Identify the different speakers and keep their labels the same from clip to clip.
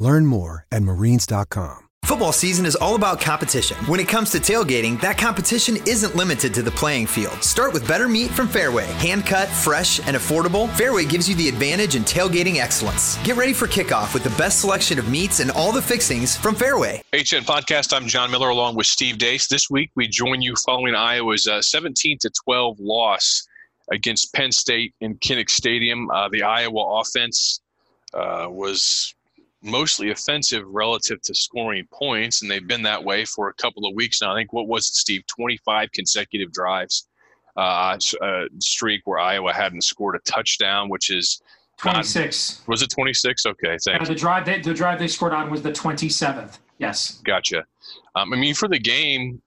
Speaker 1: Learn more at marines.com.
Speaker 2: Football season is all about competition. When it comes to tailgating, that competition isn't limited to the playing field. Start with better meat from Fareway. Hand cut, fresh, and affordable, Fareway gives you the advantage in tailgating excellence. Get ready for kickoff with the best selection of meats and all the fixings from Fareway.
Speaker 3: HN Podcast, I'm John Miller along with Steve Deace. This week we join you following Iowa's uh, 17 to 12 loss against Penn State in Kinnick Stadium. Uh, the Iowa offense uh, was mostly offensive relative to scoring points, and they've been that way for a couple of weeks now. I think what was it, Steve? 25 consecutive drives uh, uh, streak where Iowa hadn't scored a touchdown, which is
Speaker 4: 26.
Speaker 3: Not, was it 26? Okay, thanks.
Speaker 4: the drive they, the drive they scored on was the 27th. Yes.
Speaker 3: Gotcha. Um, I mean, for the game,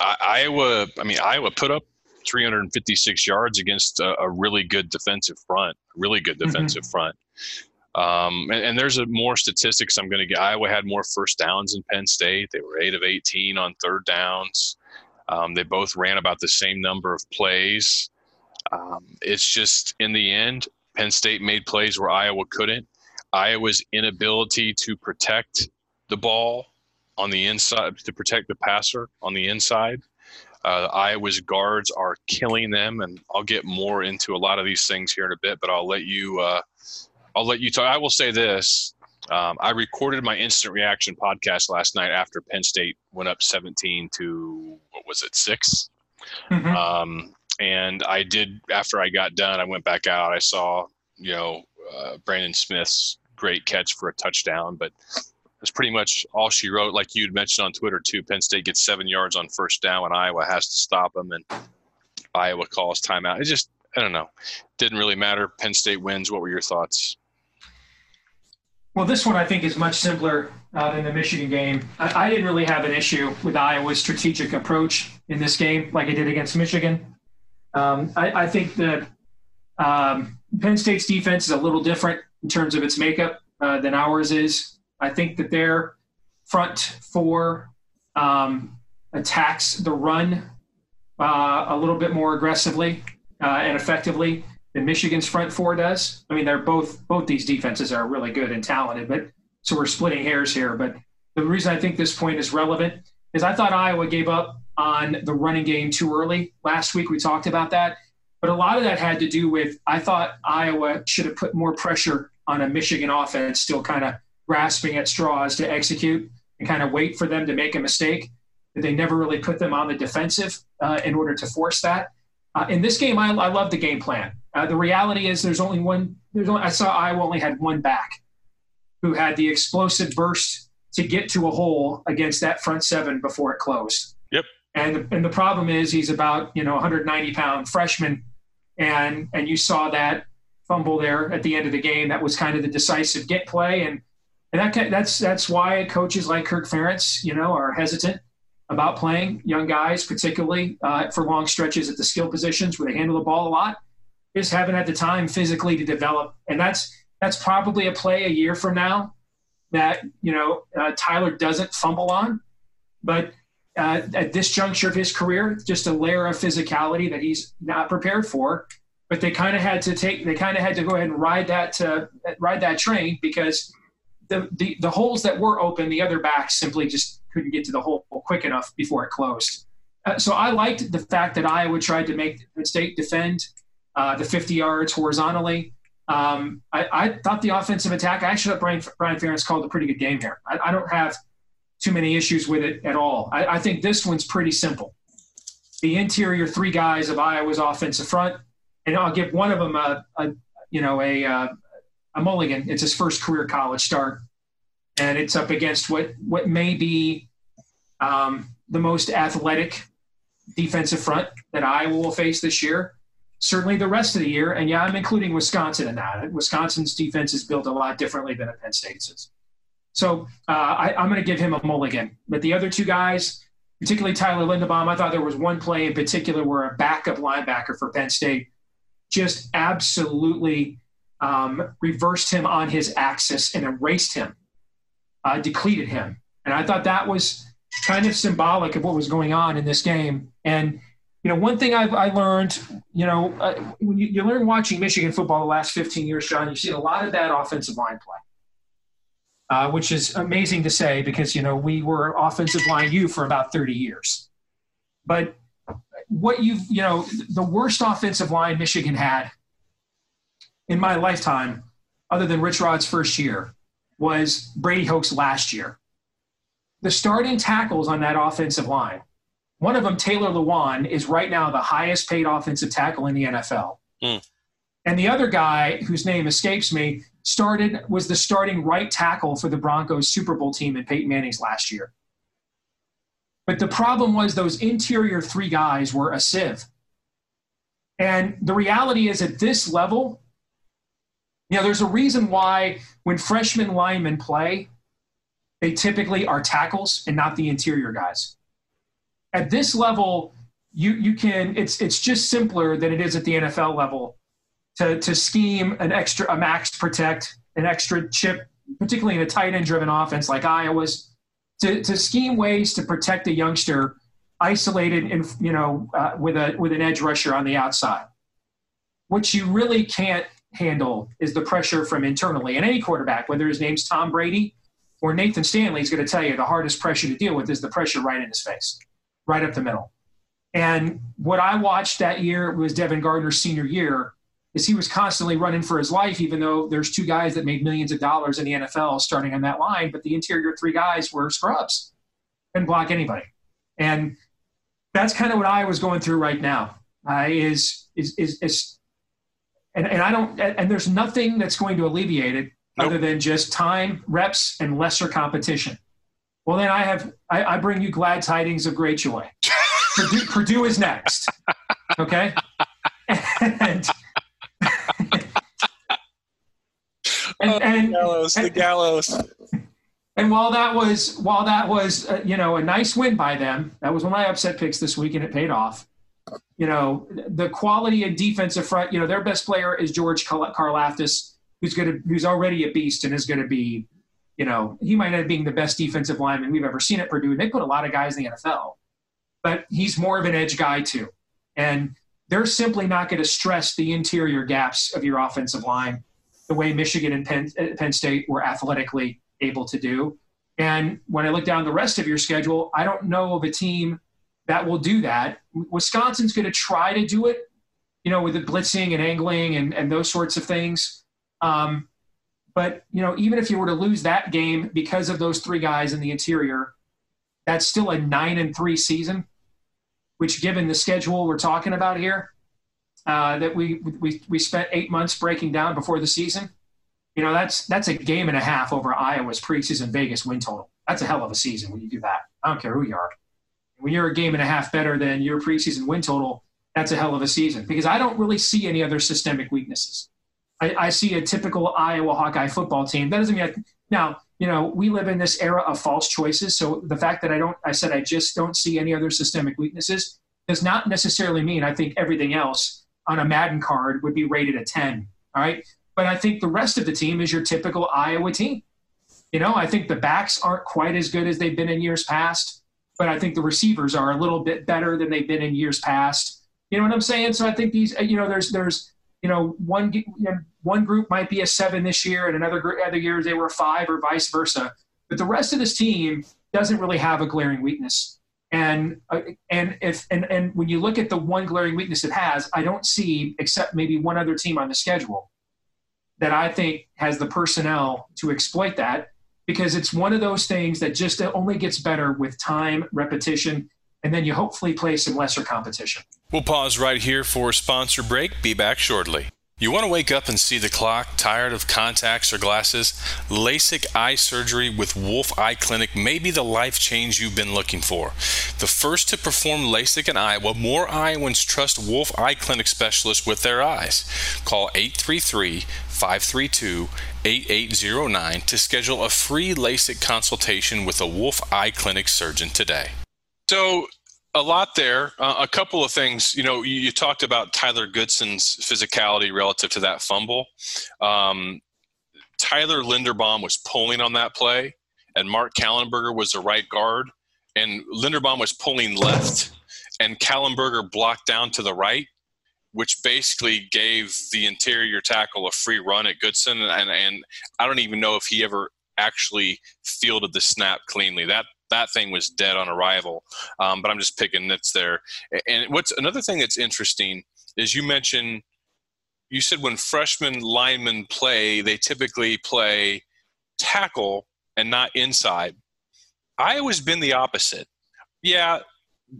Speaker 3: I, Iowa. I mean, Iowa put up 356 yards against a, a really good defensive front. Really good mm-hmm. defensive mm-hmm. front. Um, and, and, there's a more statistics I'm going to get. Iowa had more first downs in Penn State. They were eight of 18 on third downs. Um, they both ran about the same number of plays. Um, it's just in the end, Penn State made plays where Iowa couldn't. Iowa's inability to protect the ball on the inside, to protect the passer on the inside. Uh, Iowa's guards are killing them, and I'll get more into a lot of these things here in a bit. But I'll let you uh, I'll let you talk. I will say this. Um, I recorded my instant reaction podcast last night after Penn State went up 17 to what was it 6 mm-hmm. um, and I did after I got done. I went back out. I saw you know uh, Brandon Smith's great catch for a touchdown, but that's pretty much all she wrote. Like you'd mentioned on Twitter too. Penn State gets seven yards on first down, and Iowa has to stop them, and Iowa calls timeout. It just I don't know. Didn't really matter. Penn State wins. What were your thoughts?
Speaker 4: Well, this one I think is much simpler uh, than the Michigan game. I, I, didn't really have an issue with Iowa's strategic approach in this game, like I did against Michigan. Um, I, I, think that um, Penn State's defense is a little different in terms of its makeup uh, than ours is. I think that their front four um, attacks the run uh, a little bit more aggressively uh, and effectively than Michigan's front four does. I mean, they're both both these defenses are really good and talented, but so we're splitting hairs here. But the reason I think this point is relevant is I thought Iowa gave up on the running game too early. Last week we talked about that, but a lot of that had to do with I thought Iowa should have put more pressure on a Michigan offense, still kind of grasping at straws to execute and kind of wait for them to make a mistake. They never really put them on the defensive uh, in order to force that. Uh, in this game, I, I love the game plan. Uh, the reality is, there's only one. There's only, I saw Iowa only had one back who had the explosive burst to get to a hole against that front seven before it closed.
Speaker 3: Yep.
Speaker 4: And and the problem is he's about you know 190 pound freshman, and and you saw that fumble there at the end of the game. That was kind of the decisive get play, and and that that's that's why coaches like Kirk Ferentz, you know, are hesitant about playing young guys, particularly uh, for long stretches at the skill positions where they handle the ball a lot, is haven't had the time physically to develop. And that's that's probably a play a year from now that you know uh, Tyler doesn't fumble on, but uh, at this juncture of his career, just a layer of physicality that he's not prepared for. But they kind of had to take, they kind of had to go ahead and ride that to, ride that train because the, the holes that were open, the other backs simply just couldn't get to the hole quick enough before it closed. Uh, so I liked the fact that Iowa tried to make the state defend uh, the 50 yards horizontally. Um, I, I, thought the offensive attack, I actually thought Brian, Brian Ferentz called a pretty good game here. I, I, don't have too many issues with it at all. I, I think this one's pretty simple. The interior three guys of Iowa's offensive front, and I'll give one of them a, a you know, a, uh, a mulligan. It's his first career college start and it's up against what what may be um, the most athletic defensive front that Iowa will face this year. Certainly the rest of the year, and yeah, I'm including Wisconsin in that. Wisconsin's defense is built a lot differently than a Penn State's is. So uh, I, I'm going to give him a mulligan. But the other two guys, particularly Tyler Linderbaum, I thought there was one play in particular where a backup linebacker for Penn State just absolutely um, reversed him on his axis and erased him, uh, depleted him. And I thought that was kind of symbolic of what was going on in this game. And you know, one thing I've I learned, you know, uh, when you, you learn watching Michigan football the last 15 years, John, you've seen a lot of bad offensive line play. Uh, which is amazing to say because you know we were offensive line you for about 30 years. But what you've you know the worst offensive line Michigan had in my lifetime, other than Rich Rod's first year, was Brady Hoke's last year. The starting tackles on that offensive line, one of them, Taylor Lewan, is right now the highest paid offensive tackle in the NFL. Mm. And the other guy, whose name escapes me, started was the starting right tackle for the Broncos Super Bowl team in Peyton Manning's last year. But the problem was those interior three guys were a sieve. And the reality is at this level, you know, there's a reason why when freshman linemen play, they typically are tackles and not the interior guys. At this level, you you can it's it's just simpler than it is at the NFL level to, to scheme an extra, a max protect, an extra chip, particularly in a tight end driven offense like Iowa's, to, to scheme ways to protect a youngster isolated and you know uh, with a with an edge rusher on the outside. What you really can't handle is the pressure from internally. And any quarterback, whether his name's Tom Brady or Nathan Stanley, is going to tell you the hardest pressure to deal with is the pressure right in his face, right up the middle. And what I watched that year was Devin Gardner's senior year is he was constantly running for his life, even though there's two guys that made millions of dollars in the NFL starting on that line, but the interior three guys were scrubs and block anybody. And that's kind of what I was going through right now. Uh, is, is is is and, and I don't and there's nothing that's going to alleviate it nope. other than just time, reps, and lesser competition. Well, then I have I, I bring you glad tidings of great joy. Purdue, Purdue is next. Okay. and
Speaker 5: and, oh, and, the gallows, and, the gallows.
Speaker 4: And while that was while that was uh, you know a nice win by them, that was one of my upset picks this week, and it paid off. You know the quality of defensive front. You know their best player is George Karlaftis, who's going to who's already a beast and is going to be, you know, he might end up being the best defensive lineman we've ever seen at Purdue. They put a lot of guys in the NFL, but he's more of an edge guy too, and they're simply not going to stress the interior gaps of your offensive line the way Michigan and Penn, uh, Penn State were athletically able to do. And when I look down the rest of your schedule, I don't know of a team that will do that. Wisconsin's going to try to do it, you know, with the blitzing and angling and, and those sorts of things. Um, but, you know, even if you were to lose that game because of those three guys in the interior, that's still a nine and three season, which given the schedule we're talking about here, uh, that we, we, we spent eight months breaking down before the season. You know, that's, that's a game and a half over Iowa's preseason Vegas win total. That's a hell of a season when you do that. I don't care who you are. When you're a game and a half better than your preseason win total, that's a hell of a season because I don't really see any other systemic weaknesses. I, I see a typical Iowa Hawkeye football team. That doesn't mean I, now, you know, we live in this era of false choices. So the fact that I don't, I said I just don't see any other systemic weaknesses does not necessarily mean I think everything else on a Madden card would be rated a 10. All right. But I think the rest of the team is your typical Iowa team. You know, I think the backs aren't quite as good as they've been in years past, but I think the receivers are a little bit better than they've been in years past. You know what I'm saying? So I think these, you know, there's, there's, you know, one, you know, one group might be a seven this year and another group, other years they were a five or vice versa. But the rest of this team doesn't really have a glaring weakness. And uh, and if and, and when you look at the one glaring weakness it has, I don't see except maybe one other team on the schedule that I think has the personnel to exploit that because it's one of those things that just only gets better with time, repetition, and then you hopefully play some lesser competition.
Speaker 5: We'll pause right here for sponsor break. Be back shortly.
Speaker 6: You want to wake up and see the clock, tired of contacts or glasses? LASIK eye surgery with Wolf Eye Clinic may be the life change you've been looking for. The first to perform LASIK in Iowa, more Iowans trust Wolf Eye Clinic specialists with their eyes. Call 833 532 8809 to schedule a free LASIK consultation with a Wolf Eye Clinic surgeon today.
Speaker 3: So, a lot there. Uh, a couple of things. You know, you, you, talked about Tyler Goodson's physicality relative to that fumble. Um, Tyler Linderbaum was pulling on that play, and Mark Kallenberger was the right guard, and Linderbaum was pulling left, and Kallenberger blocked down to the right, which basically gave the interior tackle a free run at Goodson, and, and I don't even know if he ever actually fielded the snap cleanly. That that thing was dead on arrival. Um, but I'm just picking nits there. And what's another thing that's interesting is you mentioned you said when freshman linemen play, they typically play tackle and not inside. I always been the opposite. Yeah,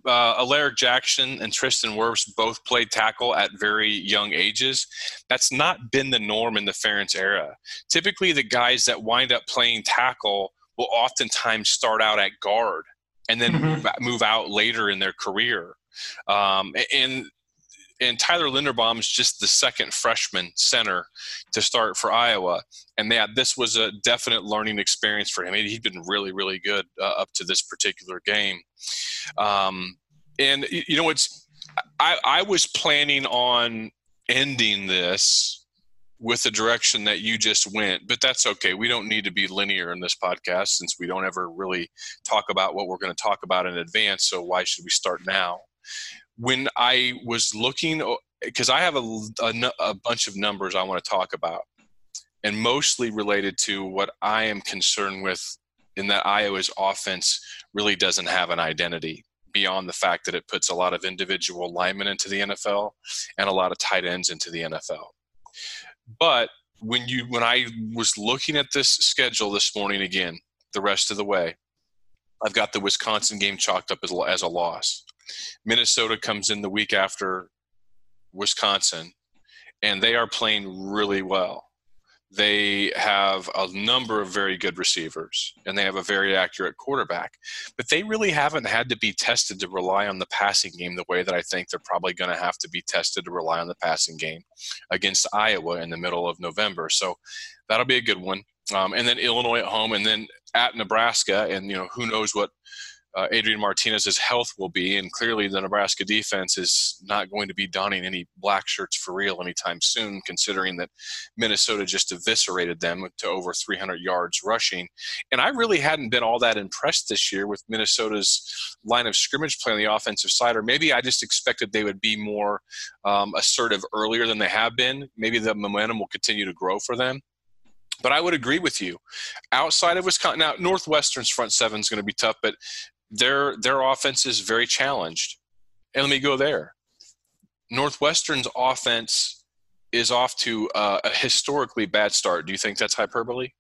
Speaker 3: uh, Alaric Jackson and Tristan Wirfs both played tackle at very young ages. That's not been the norm in the Ferentz era. Typically, the guys that wind up playing tackle will oftentimes start out at guard and then mm-hmm. move out later in their career. Um, and and Tyler Linderbaum is just the second freshman center to start for Iowa, and that this was a definite learning experience for him. He'd been really, really good uh, up to this particular game. Um, and you know, it's I, I was planning on ending this with the direction that you just went, but that's okay. We don't need to be linear in this podcast since we don't ever really talk about what we're going to talk about in advance. So why should we start now? When I was looking, because I have a, a, a bunch of numbers I want to talk about, and mostly related to what I am concerned with in that Iowa's offense really doesn't have an identity beyond the fact that it puts a lot of individual linemen into the NFL and a lot of tight ends into the NFL. But when you when I was looking at this schedule this morning again, the rest of the way, I've got the Wisconsin game chalked up as, as a loss. Minnesota comes in the week after Wisconsin, and they are playing really well they have a number of very good receivers and they have a very accurate quarterback but they really haven't had to be tested to rely on the passing game the way that i think they're probably going to have to be tested to rely on the passing game against iowa in the middle of november. So that'll be a good one. Um, and then illinois at home and then at nebraska and you know who knows what uh, Adrian Martinez's health will be. And clearly, the Nebraska defense is not going to be donning any black shirts for real anytime soon, considering that Minnesota just eviscerated them to over 300 yards rushing. And I really hadn't been all that impressed this year with Minnesota's line of scrimmage play on the offensive side, or maybe I just expected they would be more um, assertive earlier than they have been. Maybe the momentum will continue to grow for them. But I would agree with you. Outside of Wisconsin, now Northwestern's front seven is going to be tough, but their their offense is very challenged. And let me go there. Northwestern's offense is off to uh, a historically bad start. Do you think that's hyperbole?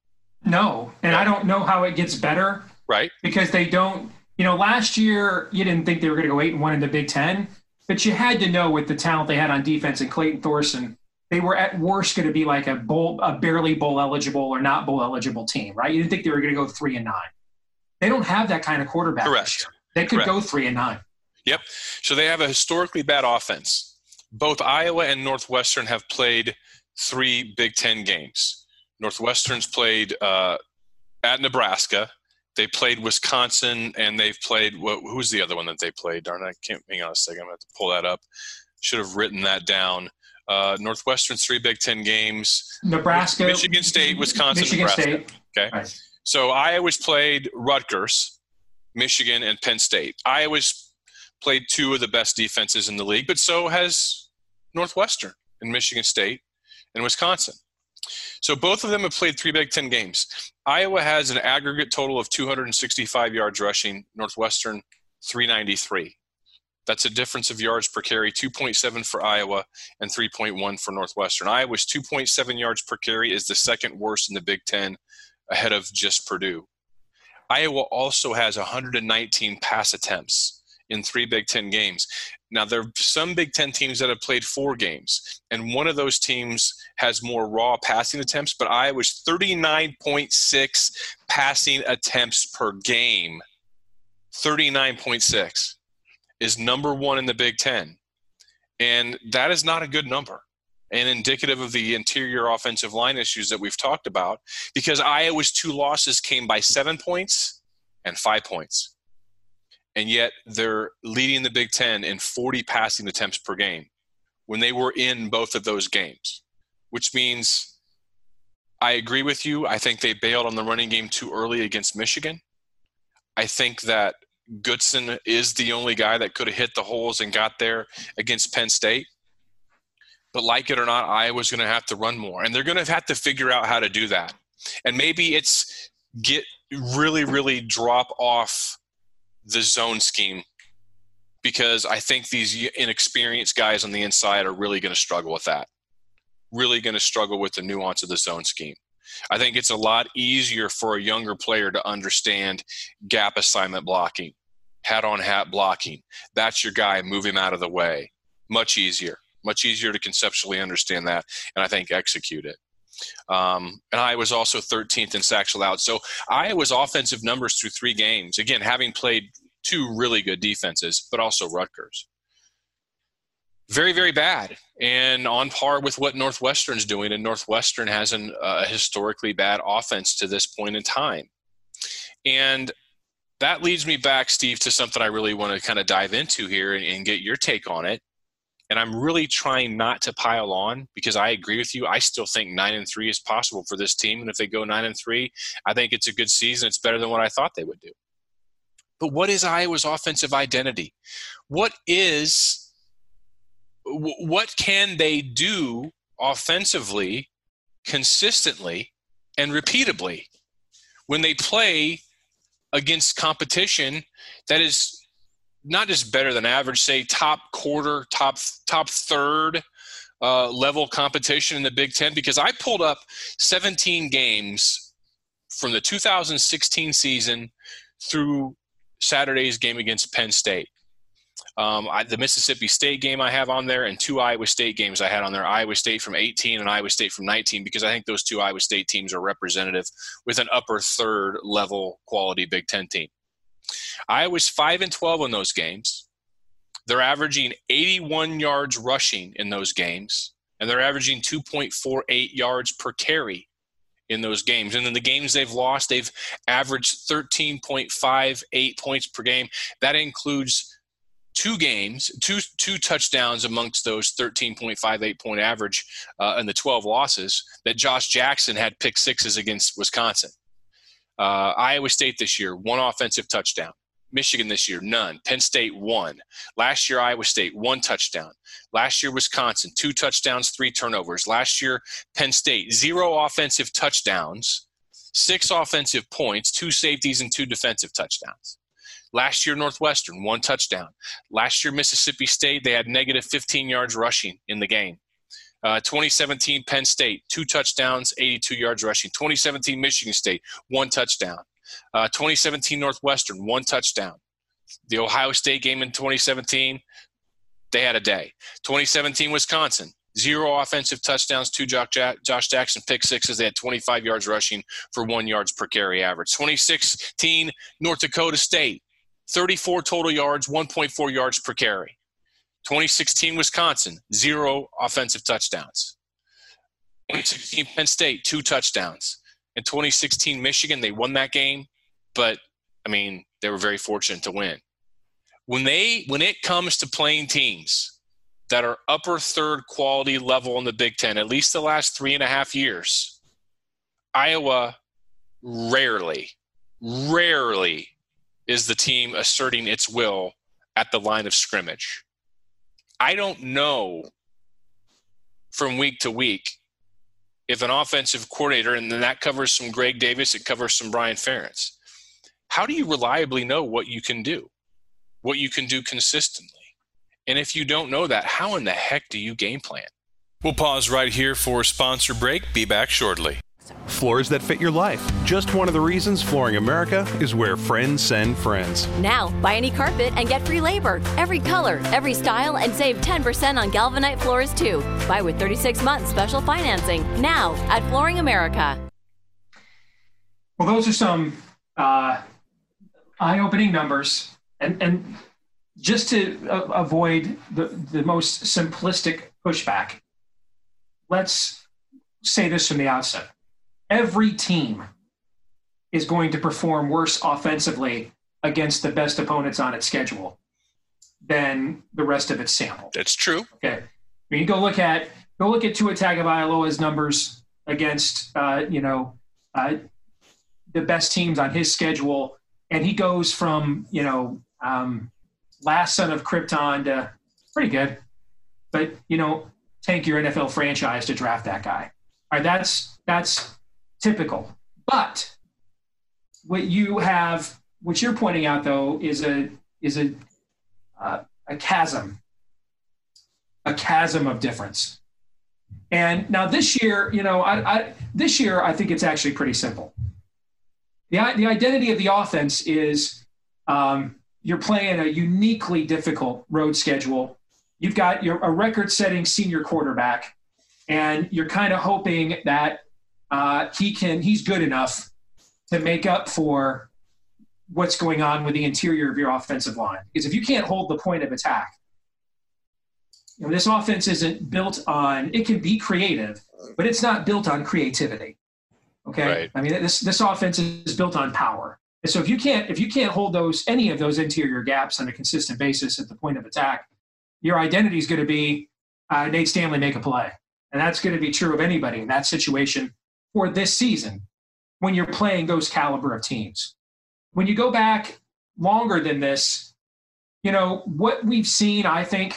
Speaker 4: No, and I don't know how it gets better.
Speaker 3: Right.
Speaker 4: Because they don't. You know, last year you didn't think they were going to go eight and one in the Big Ten, but you had to know with the talent they had on defense and Clayton Thorson, they were at worst going to be like a bowl, a barely bowl eligible or not bowl eligible team, right? You didn't think they were going to go three and nine. They don't have that kind of quarterback.
Speaker 3: Correct.
Speaker 4: They could Correct. go three and nine.
Speaker 3: Yep. So they have a historically bad offense. Both Iowa and Northwestern have played three Big Ten games. Northwestern's played uh, at Nebraska. They played Wisconsin, and they've played. What, who's the other one that they played? Darn, I can't. Hang on a second. I'm going to have to pull that up. Should have written that down. Uh, Northwestern's three Big Ten games.
Speaker 4: Nebraska,
Speaker 3: Michigan State, Wisconsin,
Speaker 4: Michigan
Speaker 3: Nebraska.
Speaker 4: State.
Speaker 3: Okay. Right. So Iowa's played Rutgers, Michigan, and Penn State. Iowa's played two of the best defenses in the league, but so has Northwestern and Michigan State and Wisconsin. So both of them have played three Big Ten games. Iowa has an aggregate total of 265 yards rushing, Northwestern 393. That's a difference of yards per carry, 2.7 for Iowa and 3.1 for Northwestern. Iowa's 2.7 yards per carry is the second worst in the Big Ten ahead of just Purdue. Iowa also has 119 pass attempts in three Big Ten games. Now, there are some Big Ten teams that have played four games, and one of those teams has more raw passing attempts, but Iowa's 39.6 passing attempts per game. 39.6 is number one in the Big Ten. And that is not a good number and indicative of the interior offensive line issues that we've talked about because Iowa's two losses came by seven points and five points and yet they're leading the Big Ten in 40 passing attempts per game when they were in both of those games, which means I agree with you. I think they bailed on the running game too early against Michigan. I think that Goodson is the only guy that could have hit the holes and got there against Penn State. But like it or not, Iowa's going to have to run more, and they're going to have to figure out how to do that. And maybe it's get really, really drop off the zone scheme because I think these inexperienced guys on the inside are really going to struggle with that. Really going to struggle with the nuance of the zone scheme. I think it's a lot easier for a younger player to understand gap assignment blocking, hat on hat blocking. That's your guy, move him out of the way. Much easier. Much easier to conceptually understand that and I think execute it. Um, and I was also 13th in sacks allowed. So Iowa's offensive numbers through three games, again, having played two really good defenses, but also Rutgers. Very, very bad, and on par with what Northwestern's doing. And Northwestern has a uh, historically bad offense to this point in time. And that leads me back, Steve, to something I really want to kind of dive into here and, and get your take on it and I'm really trying not to pile on because I agree with you. I still think nine and three is possible for this team, and if they go nine and three, I think it's a good season. It's better than what I thought they would do. But what is Iowa's offensive identity? What is what can they do offensively consistently and repeatably when they play against competition that is not just better than average, say top quarter, top top third uh, level competition in the Big Ten? Because I pulled up 17 games from the 2016 season through Saturday's game against Penn State. Um, I, the Mississippi State game I have on there, and two Iowa State games I had on there. Iowa State from 18 and Iowa State from 19, because I think those two Iowa State teams are representative with an upper third level quality Big Ten team. Iowa's 5 and 12 in those games. They're averaging 81 yards rushing in those games, and they're averaging 2.48 yards per carry in those games. And in the games they've lost, they've averaged 13.58 points per game. That includes two games, two two touchdowns amongst those 13.58 point average uh, in the 12 losses that Josh Jackson had pick sixes against Wisconsin. Uh, Iowa State this year, one offensive touchdown. Michigan this year, none. Penn State, one. Last year, Iowa State, one touchdown. Last year, Wisconsin, two touchdowns, three turnovers. Last year, Penn State, zero offensive touchdowns, six offensive points, two safeties, and two defensive touchdowns. Last year, Northwestern, one touchdown. Last year, Mississippi State, they had negative 15 yards rushing in the game. Uh, 2017 Penn State, two touchdowns, 82 yards rushing. 2017 Michigan State, one touchdown. Uh, 2017 Northwestern, one touchdown. The Ohio State game in 2017, they had a day. 2017 Wisconsin, zero offensive touchdowns, two Josh Jackson pick sixes. They had 25 yards rushing for one yards per carry average. 2016 North Dakota State, 34 total yards, 1.4 yards per carry. 2016 Wisconsin, zero offensive touchdowns. 2016 Penn State, two touchdowns. In 2016 Michigan, they won that game, but I mean, they were very fortunate to win. When they when it comes to playing teams that are upper third quality level in the Big Ten, at least the last three and a half years, Iowa rarely, rarely is the team asserting its will at the line of scrimmage. I don't know from week to week if an offensive coordinator, and then that covers some Greg Davis, it covers some Brian Ferentz. How do you reliably know what you can do, what you can do consistently? And if you don't know that, how in the heck do you game plan?
Speaker 6: We'll pause right here for a sponsor break. Be back shortly.
Speaker 7: Floors that fit your life. Just one of the reasons Flooring America is where friends send friends.
Speaker 8: Now, buy any carpet and get free labor. Every color, every style, and save 10% on Galvanite floors too. Buy with 36 months special financing. Now at Flooring America.
Speaker 4: Well, those are some uh, eye-opening numbers, and and just to uh, avoid the the most simplistic pushback, let's say this from the outset every team is going to perform worse offensively against the best opponents on its schedule than the rest of its sample.
Speaker 6: That's true.
Speaker 4: Okay. I mean, go look at go look at Tua Tagovailoa's numbers against uh, you know uh, the best teams on his schedule, and he goes from you know um, last son of Krypton to pretty good, but you know tank your NFL franchise to draft that guy. All right, that's that's typical. But what you have, what you're pointing out though, is a is a uh, a chasm, a chasm of difference. And now this year, you know, I, I, this year I think it's actually pretty simple. The the identity of the offense is um, you're playing a uniquely difficult road schedule. You've got your a record-setting senior quarterback, and you're kind of hoping that uh, he can he's good enough to make up for what's going on with the interior of your offensive line. Because if you can't hold the point of attack, you know, this offense isn't built on it can be creative, but it's not built on creativity. Okay. Right. I mean this this offense is built on power. And so if you can't if you can't hold those any of those interior gaps on a consistent basis at the point of attack, your identity is going to be uh, Nate Stanley make a play. And that's going to be true of anybody in that situation for this season when you're playing those caliber of teams. When you go back longer than this, you know, what we've seen, I think,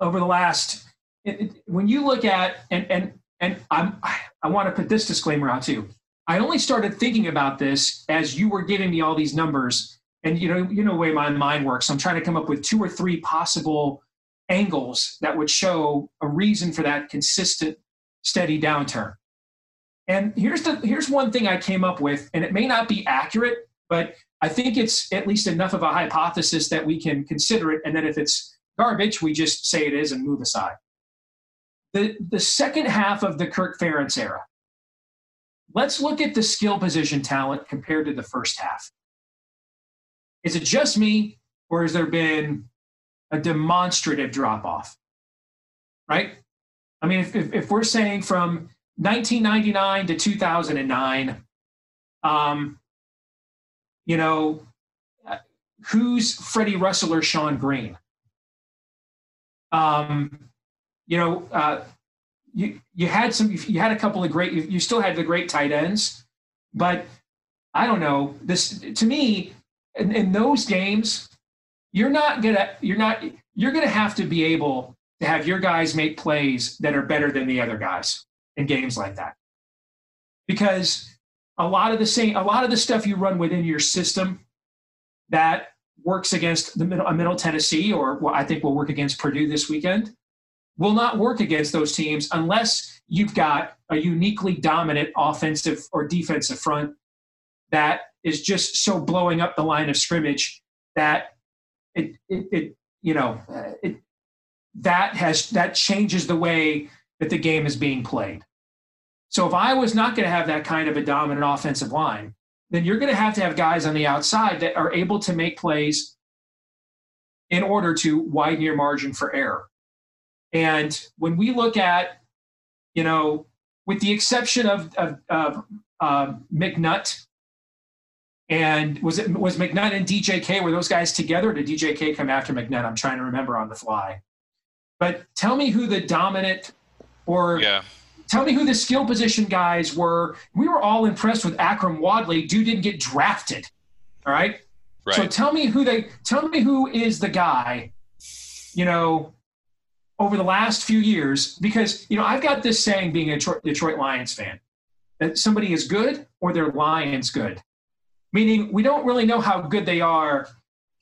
Speaker 4: over the last, it, it, when you look at, and, and, and I'm, I want to put this disclaimer out too. I only started thinking about this as you were giving me all these numbers. And you know, you know the way my mind works. I'm trying to come up with two or three possible angles that would show a reason for that consistent, steady downturn. And here's the here's one thing I came up with, and it may not be accurate, but I think it's at least enough of a hypothesis that we can consider it. And then if it's garbage, we just say it is and move aside. The the second half of the Kirk Ferentz era. Let's look at the skill position talent compared to the first half. Is it just me, or has there been a demonstrative drop off? Right? I mean, if, if, if we're saying from 1999 to 2009, um, you know, who's Freddie Russell or Shonn Greene? Um, you know, uh, you you had some, you had a couple of great, you, you still had the great tight ends, but I don't know. This to me, in, in those games, you're not gonna, you're not, you're gonna have to be able to have your guys make plays that are better than the other guys in games like that. Because a lot of the same, a lot of the stuff you run within your system that works against the middle, a middle Tennessee, or what I think will work against Purdue this weekend, will not work against those teams unless you've got a uniquely dominant offensive or defensive front that is just so blowing up the line of scrimmage that it, it, it you know, it, that has that changes the way that the game is being played. So if I was not going to have that kind of a dominant offensive line, then you're going to have to have guys on the outside that are able to make plays in order to widen your margin for error. And when we look at, you know, with the exception of, of, of uh, McNutt and was it was McNutt and DJK were those guys together? Did DJK come after McNutt? I'm trying to remember on the fly. But tell me who the dominant or
Speaker 6: yeah.
Speaker 4: tell me who the skill position guys were. We were all impressed with Akrum Wadley. Dude didn't get drafted. All right.
Speaker 6: Right.
Speaker 4: So tell me who they tell me who is the guy, you know, over the last few years, because you know, I've got this saying being a Detroit, Detroit Lions fan, that somebody is good or they're Lions good. Meaning we don't really know how good they are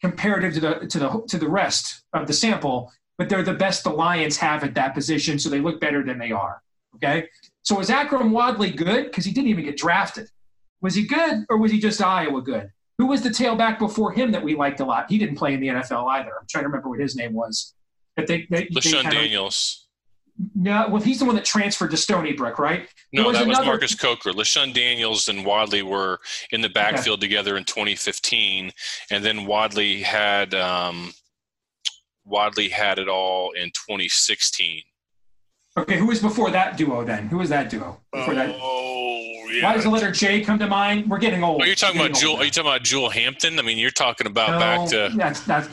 Speaker 4: comparative to the to the to the rest of the sample but they're the best the Lions have at that position, so they look better than they are. Okay. So was Akrum Wadley good? Because he didn't even get drafted. Was he good or was he just Iowa good? Who was the tailback before him that we liked a lot? He didn't play in the NFL either. I'm trying to remember what his name was. But they, they,
Speaker 3: LeShun Daniels.
Speaker 4: No, well, he's the one that transferred to Stony Brook, right?
Speaker 3: No, was that was Marcus Coker. LeShun Daniels and Wadley were in the backfield okay. together in 2015, and then Wadley had um, Wadley had it all in 2016.
Speaker 4: Okay, who was before that duo then? Who was that duo? Before that?
Speaker 3: Oh, yeah.
Speaker 4: Why does the letter J come to mind? We're getting old.
Speaker 3: Are you talking about Jewel? Are you talking about Jewel Hampton? I mean, you're talking about no, back to.
Speaker 4: That's, that's,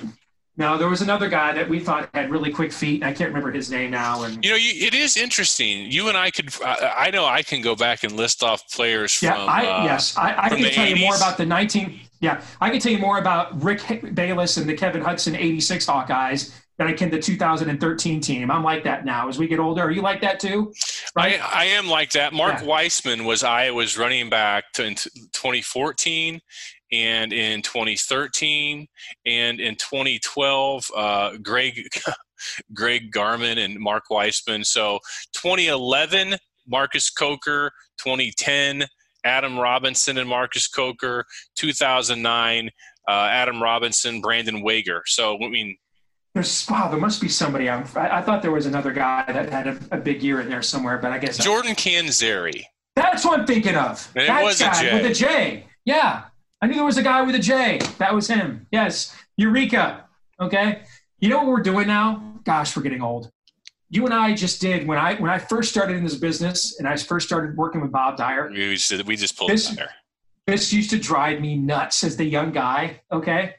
Speaker 4: no, there was another guy that we thought had really quick feet. I can't remember his name now. And
Speaker 3: you know, you, it is interesting. You and I could. I, I, know I can go back and list off players
Speaker 4: yeah,
Speaker 3: from.
Speaker 4: I,
Speaker 3: uh,
Speaker 4: yes, I, I can tell 80s. you more about the 19. Yeah, I can tell you more about Rick Bayless and the Kevin Hudson 86 Hawkeyes than I can the 2013 team. I'm like that now. As we get older, are you like that too?
Speaker 3: Right? I, I am like that. Mark yeah. Weisman was Iowa's running back to, in 2014 and in 2013 and in 2012 uh, greg greg garmon and mark weisman so 2011 marcus coker 2010 adam robinson and marcus coker 2009 uh, adam robinson brandon wegher so i mean
Speaker 4: there's wow, there must be somebody. I, I thought there was another guy that had a, a, big year in there somewhere, but I guess
Speaker 3: Jordan Canzeri.
Speaker 4: That's what I'm thinking of.
Speaker 3: And
Speaker 4: that
Speaker 3: was
Speaker 4: guy
Speaker 3: a
Speaker 4: with a J. Yeah, I knew there was a guy with a J. That was him. Yes, Eureka. Okay. You know what we're doing now? Gosh, we're getting old. You and I just did when I when I first started in this business and I first started working with Bob Dyer.
Speaker 3: We just, we just pulled
Speaker 4: this,
Speaker 3: there.
Speaker 4: This used to drive me nuts as the young guy. Okay,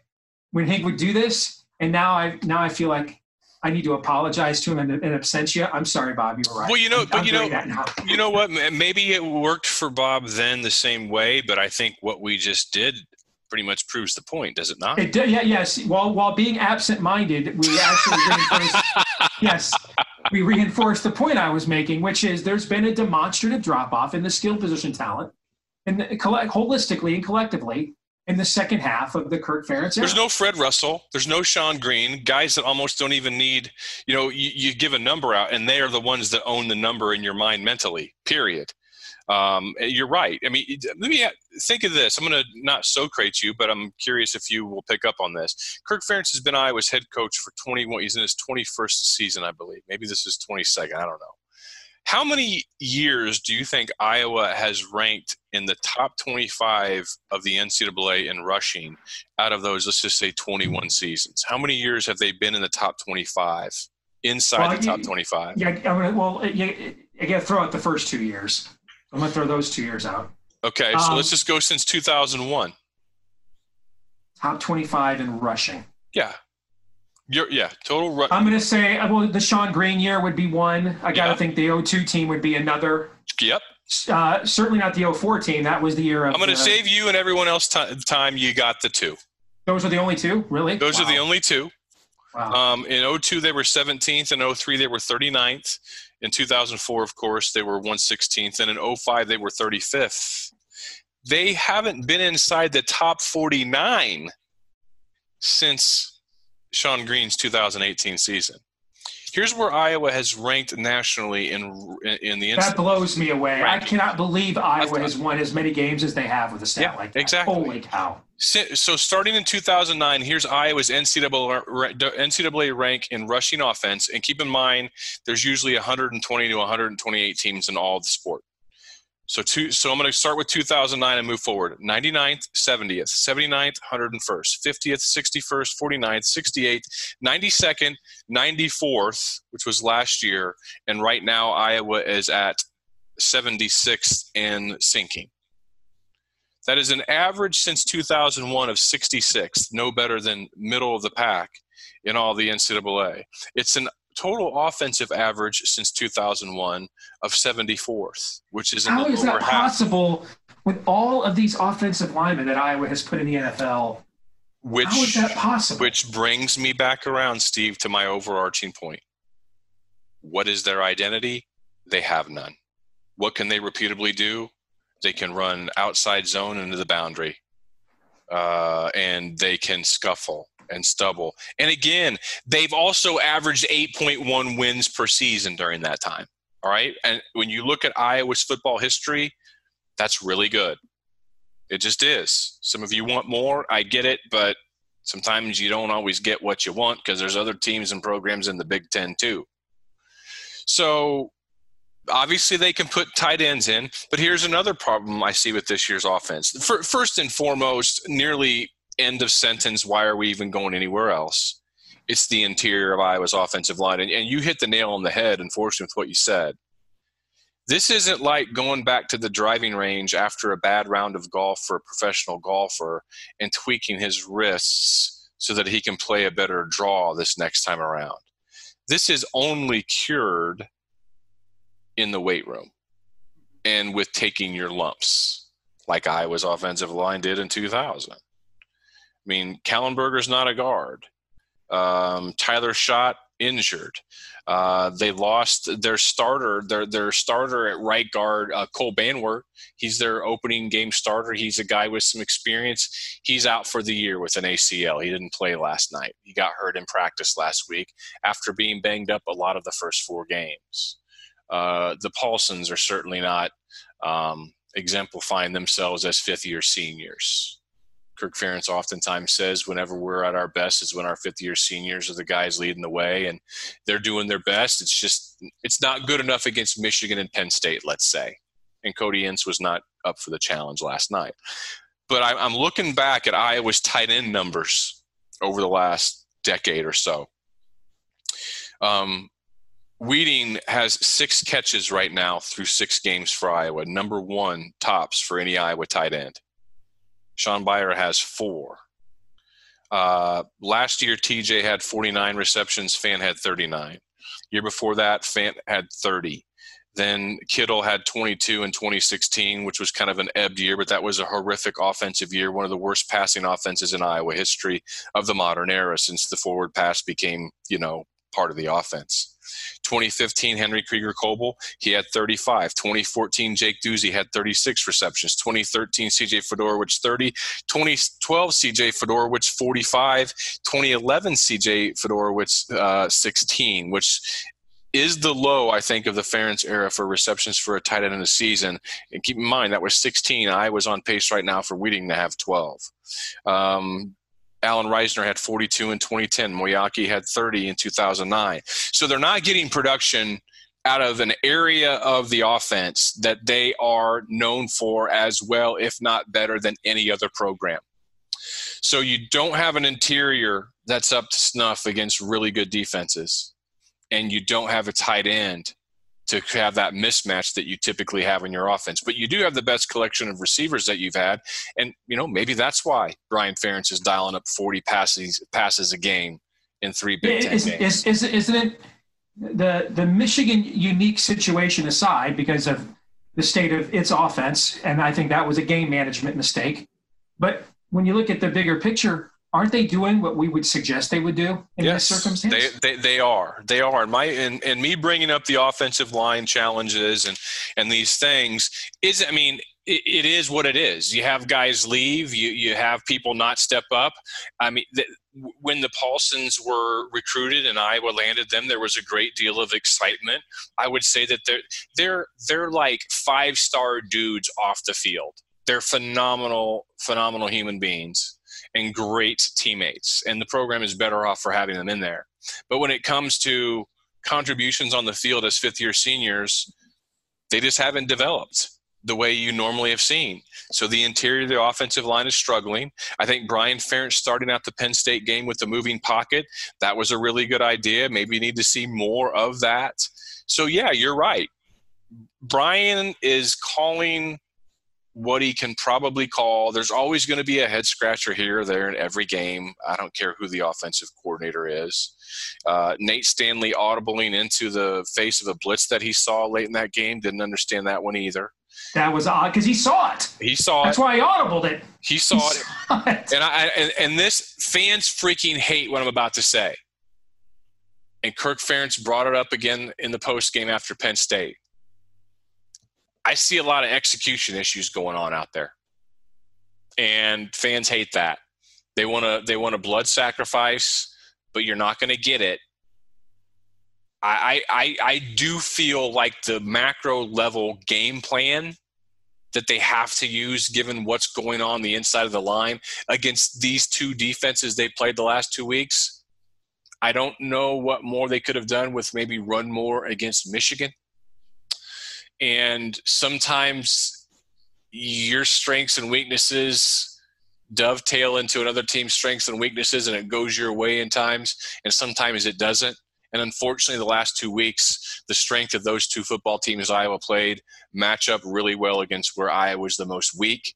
Speaker 4: when Hank would do this, and now I now I feel like I need to apologize to him in, in absentia. I'm sorry, Bob. You were right.
Speaker 3: Well, you know,
Speaker 4: I'm,
Speaker 3: but
Speaker 4: I'm
Speaker 3: you know, you know what? Maybe it worked for Bob then the same way, but I think what we just did pretty much proves the point, does it not?
Speaker 4: It did, yeah, yes. While while being absent-minded, we actually reinforced. Yes, we reinforced the point I was making, which is there's been a demonstrative drop-off in the skill position talent, and holistically and collectively in the second half of the Kirk Ferentz
Speaker 3: There's no Fred Russell. There's no Shonn Greene. Guys that almost don't even need, you know, you, you, give a number out, and they are the ones that own the number in your mind mentally. Period. Um, you're right. I mean, let me think of this. I'm going to not Socrate you, but I'm curious if you will pick up on this. Kirk Ferentz has been Iowa's head coach for 21. He's in his 21st season, I believe. Maybe this is 22nd. I don't know. How many years do you think Iowa has ranked in the top 25 of the NCAA in rushing out of those, let's just say 21 seasons? How many years have they been in the top 25 inside well, the top 25?
Speaker 4: Yeah, I'm gonna, well, you got to throw out the first two years. I'm to throw those two years out.
Speaker 3: Okay, so um, let's just go since 2001.
Speaker 4: Top 25 in rushing.
Speaker 3: Yeah. You're, yeah, total. Ru-
Speaker 4: I'm going to say, uh, well, the Shonn Greene year would be one. I got to yeah. think the 02 team would be another.
Speaker 3: Yep.
Speaker 4: Uh, certainly not the 04 team. That was the year of.
Speaker 3: I'm going to save you and everyone else t- time. You got the two.
Speaker 4: Those are the only two, really.
Speaker 3: Those wow. are the only two. Wow. Um, in 02, they were 17th. In 03, they were 39th. In 2004, of course, they were 116th. And in 05, they were 35th. They haven't been inside the top 49 since Shonn Greene's 2018 season. Here's where Iowa has ranked nationally in in the.
Speaker 4: That blows me away. I cannot believe Iowa has won as many games as they have with a stat
Speaker 3: yeah,
Speaker 4: like that.
Speaker 3: Exactly.
Speaker 4: Holy cow!
Speaker 3: So starting in 2009, here's Iowa's NCAA, NCAA rank in rushing offense, and keep in mind there's usually 120 to 128 teams in all the sport. So two, so I'm going to start with 2009 and move forward. 99th, 70th, 79th, 101st, 50th, 61st, 49th, 68th, 92nd, 94th, which was last year, and right now Iowa is at 76th and sinking. That is an average since 2001 of 66th, no better than middle of the pack in all the NCAA. It's an total offensive average since 2001 of 74th, which is
Speaker 4: how is that possible with all of these offensive linemen that Iowa has put in the NFL?
Speaker 3: Which,
Speaker 4: how is that possible?
Speaker 3: Which brings me back around, Steve, to my overarching point. What is their identity? They have none. What can they repeatably do? They can run outside zone into the boundary, uh, and they can scuffle and stubble. And again, they've also averaged 8.1 wins per season during that time. All right. And when you look at Iowa's football history, that's really good. It just is. Some of you want more. I get it. But sometimes you don't always get what you want because there's other teams and programs in the Big Ten too. So obviously they can put tight ends in, but here's another problem I see with this year's offense. First and foremost, nearly end of sentence, why are we even going anywhere else? It's the interior of Iowa's offensive line. And, and you hit the nail on the head, unfortunately, with what you said. This isn't like going back to the driving range after a bad round of golf for a professional golfer and tweaking his wrists so that he can play a better draw this next time around. This is only cured in the weight room and with taking your lumps, like Iowa's offensive line did in 2000. I mean, Kallenberger's not a guard. Um, Kyler Schott injured. Uh, they lost their starter, their their starter at right guard, uh, Cole Banwart. He's their opening game starter. He's a guy with some experience. He's out for the year with an ACL. He didn't play last night. He got hurt in practice last week after being banged up a lot of the first four games. Uh, the Paulsens are certainly not um, exemplifying themselves as fifth year seniors. Kirk Ferentz oftentimes says whenever we're at our best is when our fifth year seniors are the guys leading the way and they're doing their best. It's just it's not good enough against Michigan and Penn State, let's say. And Cody Ince was not up for the challenge last night. But I'm looking back at Iowa's tight end numbers over the last decade or so. Um, Wieting has six catches right now through six games for Iowa, number one tops for any Iowa tight end. Shaun Beyer has four. Uh, last year, TJ had 49 receptions, Fant had 39. Year before that, Fant had 30. Then Kittle had 22 in 2016, which was kind of an ebbed year, but that was a horrific offensive year, one of the worst passing offenses in Iowa history of the modern era since the forward pass became, you know, part of the offense. 2015, Henry Krieger Coble, he had 35. 2014, Jake Duzey had 36 receptions. 2013, CJ Fiedorowicz, 30. 2012, CJ Fiedorowicz, 45. 2011, CJ Fiedorowicz, uh, 16, which is the low, I think, of the Ferentz era for receptions for a tight end in a season. And keep in mind, that was 16. I was on pace right now for Wieting to have 12. Um, Allen Reisner had 42 in 2010. Moeaki had 30 in 2009. So they're not getting production out of an area of the offense that they are known for as well, if not better, than any other program. So you don't have an interior that's up to snuff against really good defenses, and you don't have a tight end to have that mismatch that you typically have in your offense. But you do have the best collection of receivers that you've had, and you know maybe that's why Brian Ferentz is dialing up 40 passes passes a game in three Big Ten
Speaker 4: is,
Speaker 3: games.
Speaker 4: Is, is, isn't it the the Michigan unique situation aside because of the state of its offense, and I think that was a game management mistake. But when you look at the bigger picture, aren't they doing what we would suggest they would do in
Speaker 3: yes,
Speaker 4: this circumstance?
Speaker 3: They, they, they are. They are. And my and, and me bringing up the offensive line challenges and and these things is, I mean, it, it is what it is. You have guys leave. You you have people not step up. I mean. The, when the Paulsens were recruited and Iowa landed them, there was a great deal of excitement. I would say that they're they're they're like five star dudes off the field. They're phenomenal, phenomenal human beings and great teammates. And the program is better off for having them in there. But when it comes to contributions on the field as fifth year seniors, they just haven't developed the way you normally have seen. So the interior of the offensive line is struggling. I think Brian Ferentz starting out the Penn State game with the moving pocket, that was a really good idea. Maybe you need to see more of that. So yeah, you're right. Brian is calling what he can probably call. There's always going to be a head scratcher here or there in every game. I don't care who the offensive coordinator is. Uh, Nate Stanley audibling into the face of a blitz that he saw late in that game. Didn't understand that one either.
Speaker 4: That was odd because he saw it.
Speaker 3: He saw
Speaker 4: That's
Speaker 3: it.
Speaker 4: That's why he audibled it.
Speaker 3: He saw, he it. saw it. And I and, and this fans freaking hate what I'm about to say. And Kirk Ferentz brought it up again in the post game after Penn State. I see a lot of execution issues going on out there. And fans hate that. They want to they want a blood sacrifice, but you're not going to get it I, I I do feel like the macro level game plan that they have to use given what's going on the inside of the line against these two defenses they played the last two weeks. I don't know what more they could have done with maybe run more against Michigan. And sometimes your strengths and weaknesses dovetail into another team's strengths and weaknesses and it goes your way in times and sometimes it doesn't and unfortunately, the last two weeks, the strength of those two football teams Iowa played match up really well against where Iowa was the most weak.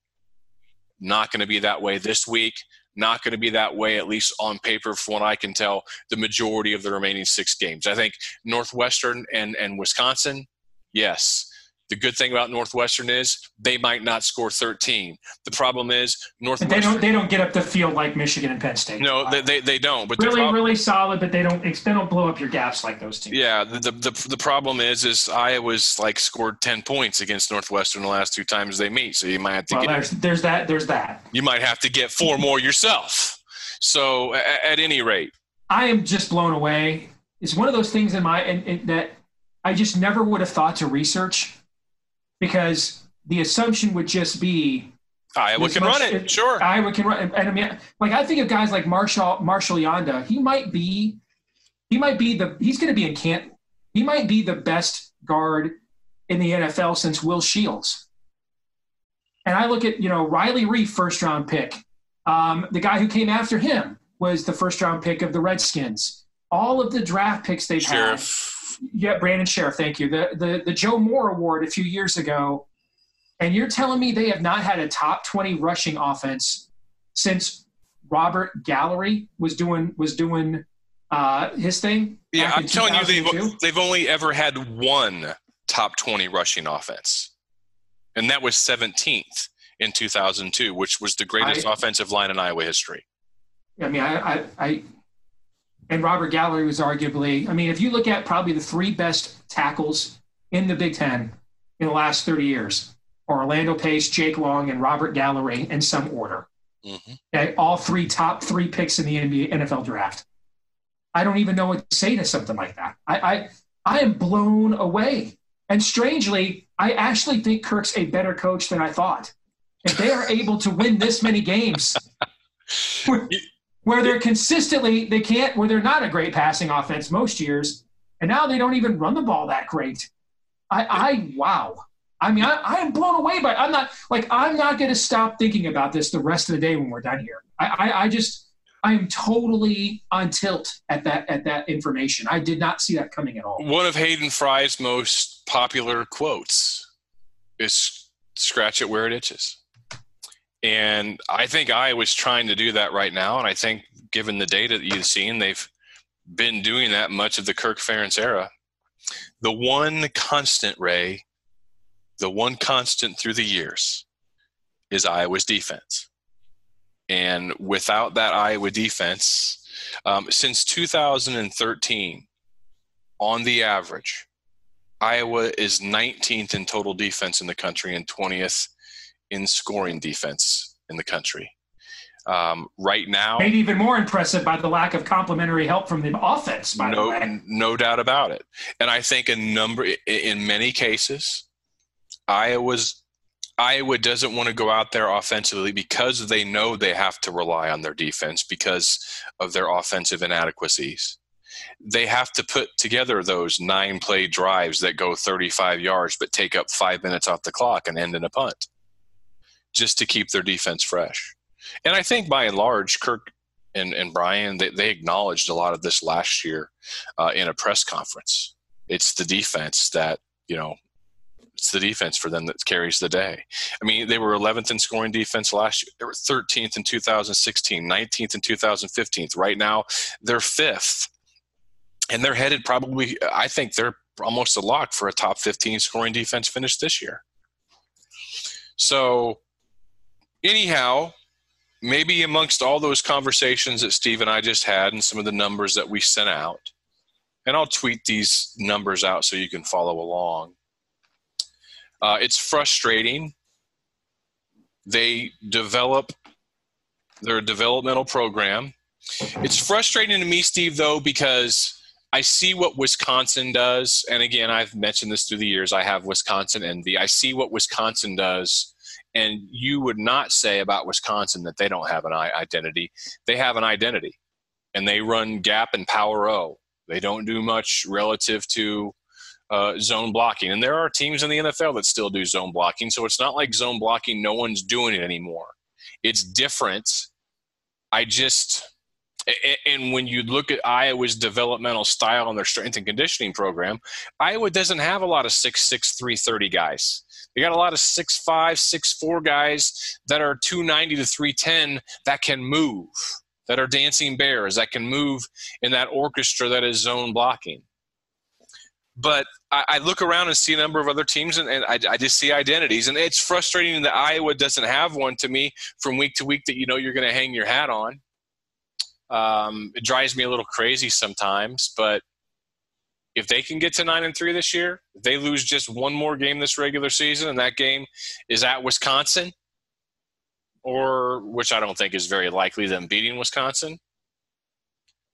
Speaker 3: Not going to be that way this week. Not going to be that way, at least on paper, from what I can tell, the majority of the remaining six games. I think Northwestern and, and Wisconsin, yes. The good thing about Northwestern is they might not score 13. The problem is Northwestern.
Speaker 4: They don't. They don't get up the field like Michigan and Penn State.
Speaker 3: No, they, they, they don't. But
Speaker 4: really,
Speaker 3: prob-
Speaker 4: really solid. But they don't. They don't blow up your gaps like those teams.
Speaker 3: Yeah. The, the the problem is is Iowa's like scored 10 points against Northwestern the last two times they meet. So you might have to.
Speaker 4: Well,
Speaker 3: get,
Speaker 4: there's there's that. There's that.
Speaker 3: You might have to get four more yourself. So at, at any rate,
Speaker 4: I am just blown away. It's one of those things in my in, in, that I just never would have thought to research because the assumption would just be
Speaker 3: Iowa can much, run it. Sure,
Speaker 4: Iowa can run. And I mean, like I think of guys like Marshall Marshall Yanda. He might be, he might be the. He's going to be in camp. He might be the best guard in the NFL since Will Shields. And I look at you know Riley Reiff, first round pick. Um, the guy who came after him was the first round pick of the Redskins. All of the draft picks they've Scherff. had yeah, Brandon Scherff, thank you. The, the the Joe Moore Award a few years ago, and you're telling me they have not had a top 20 rushing offense since Robert Gallery was doing was doing uh, his thing.
Speaker 3: Yeah, I'm telling you, they've they've only ever had one top 20 rushing offense, and that was 17th in 2002, which was the greatest I, offensive line in Iowa history.
Speaker 4: I mean, I, I, I and Robert Gallery was arguably, I mean, if you look at probably the three best tackles in the Big Ten in the last 30 years, Orlando Pace, Jake Long, and Robert Gallery in some order. Mm-hmm. Okay, all three top three picks in the NBA, NFL draft. I don't even know what to say to something like that. I, I, I am blown away. And strangely, I actually think Kirk's a better coach than I thought. If they are able to win this many games, where they're consistently they can't where they're not a great passing offense most years, and now they don't even run the ball that great. I, I wow. I mean, I, I am blown away by. I'm not like I'm not going to stop thinking about this the rest of the day when we're done here. I, I, I just I am totally on tilt at that at that information. I did not see that coming at all.
Speaker 3: One of Hayden Fry's most popular quotes is "Scratch it where it itches." And I think Iowa's trying to do that right now. And I think, given the data that you've seen, they've been doing that much of the Kirk Ferentz era. The one constant, Ray, the one constant through the years is Iowa's defense. And without that Iowa defense, um, since 2013, on the average, Iowa is 19th in total defense in the country and 20th in scoring defense in the country. Um, right now,
Speaker 4: made even more impressive by the lack of complementary help from the offense. By
Speaker 3: no,
Speaker 4: the way,
Speaker 3: no doubt about it. And I think a number, in many cases, Iowa's Iowa doesn't want to go out there offensively because they know they have to rely on their defense because of their offensive inadequacies. They have to put together those nine play drives that go 35 yards but take up five minutes off the clock and end in a punt just to keep their defense fresh. And I think by and large, Kirk and, and Brian, they, they acknowledged a lot of this last year uh, in a press conference. It's the defense that, you know, it's the defense for them that carries the day. I mean, they were 11th in scoring defense last year. They were 13th in 2016, 19th in 2015. Right now, they're fifth. And they're headed probably, I think they're almost a lock for a top 15 scoring defense finish this year. So anyhow, maybe amongst all those conversations that Steve and I just had and some of the numbers that we sent out, and I'll tweet these numbers out so you can follow along. Uh, it's frustrating. They develop their developmental program. It's frustrating to me, Steve, though, because I see what Wisconsin does, and again, I've mentioned this through the years. I have Wisconsin envy. I see what Wisconsin does, and you would not say about Wisconsin that they don't have an identity. They have an identity, and they run gap and power O. They don't do much relative to uh, zone blocking, and there are teams in the NFL that still do zone blocking. So it's not like zone blocking; no one's doing it anymore. It's different. I just and when you look at Iowa's developmental style and their strength and conditioning program, Iowa doesn't have a lot of six six three thirty guys. They got a lot of six five, six four guys that are 290 to 310 that can move, that are dancing bears, that can move in that orchestra that is zone blocking. But I, I look around and see a number of other teams, and, and I, I just see identities. And it's frustrating that Iowa doesn't have one to me from week to week that you know you're going to hang your hat on um, it drives me a little crazy sometimes, but if they can get to nine and three this year, they lose just one more game this regular season, and that game is at Wisconsin, or which I don't think is very likely them beating Wisconsin.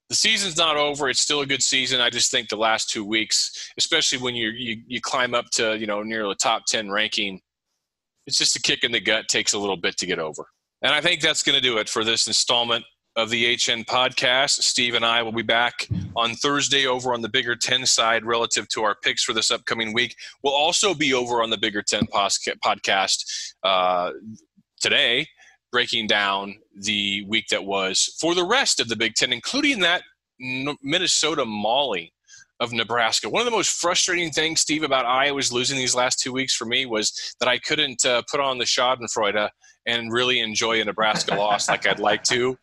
Speaker 3: The season's not over; it's still a good season. I just think the last two weeks, especially when you you, you climb up to you know near the top ten ranking, it's just a kick in the gut. Takes a little bit to get over, and I think that's going to do it for this installment of the HN podcast. Steve and I will be back on Thursday over on the Bigger Ten side relative to our picks for this upcoming week. We'll also be over on the Bigger Ten podcast uh, today, breaking down the week that was for the rest of the Big Ten, including that Minnesota Molly of Nebraska. One of the most frustrating things, Steve, about Iowa's losing these last two weeks for me was that I couldn't uh, put on the Schadenfreude and really enjoy a Nebraska loss like I'd like to.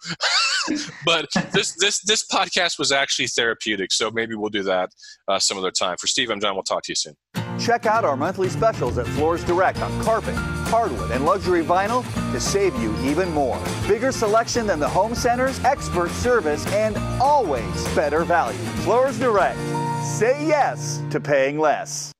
Speaker 3: but this this this podcast was actually therapeutic, so maybe we'll do that uh, some other time. For Steve, I'm John. We'll talk to you soon.
Speaker 9: Check out our monthly specials at Floors Direct on carpet, hardwood, and luxury vinyl to save you even more. Bigger selection than the home centers, expert service, and always better value. Floors Direct. Say yes to paying less.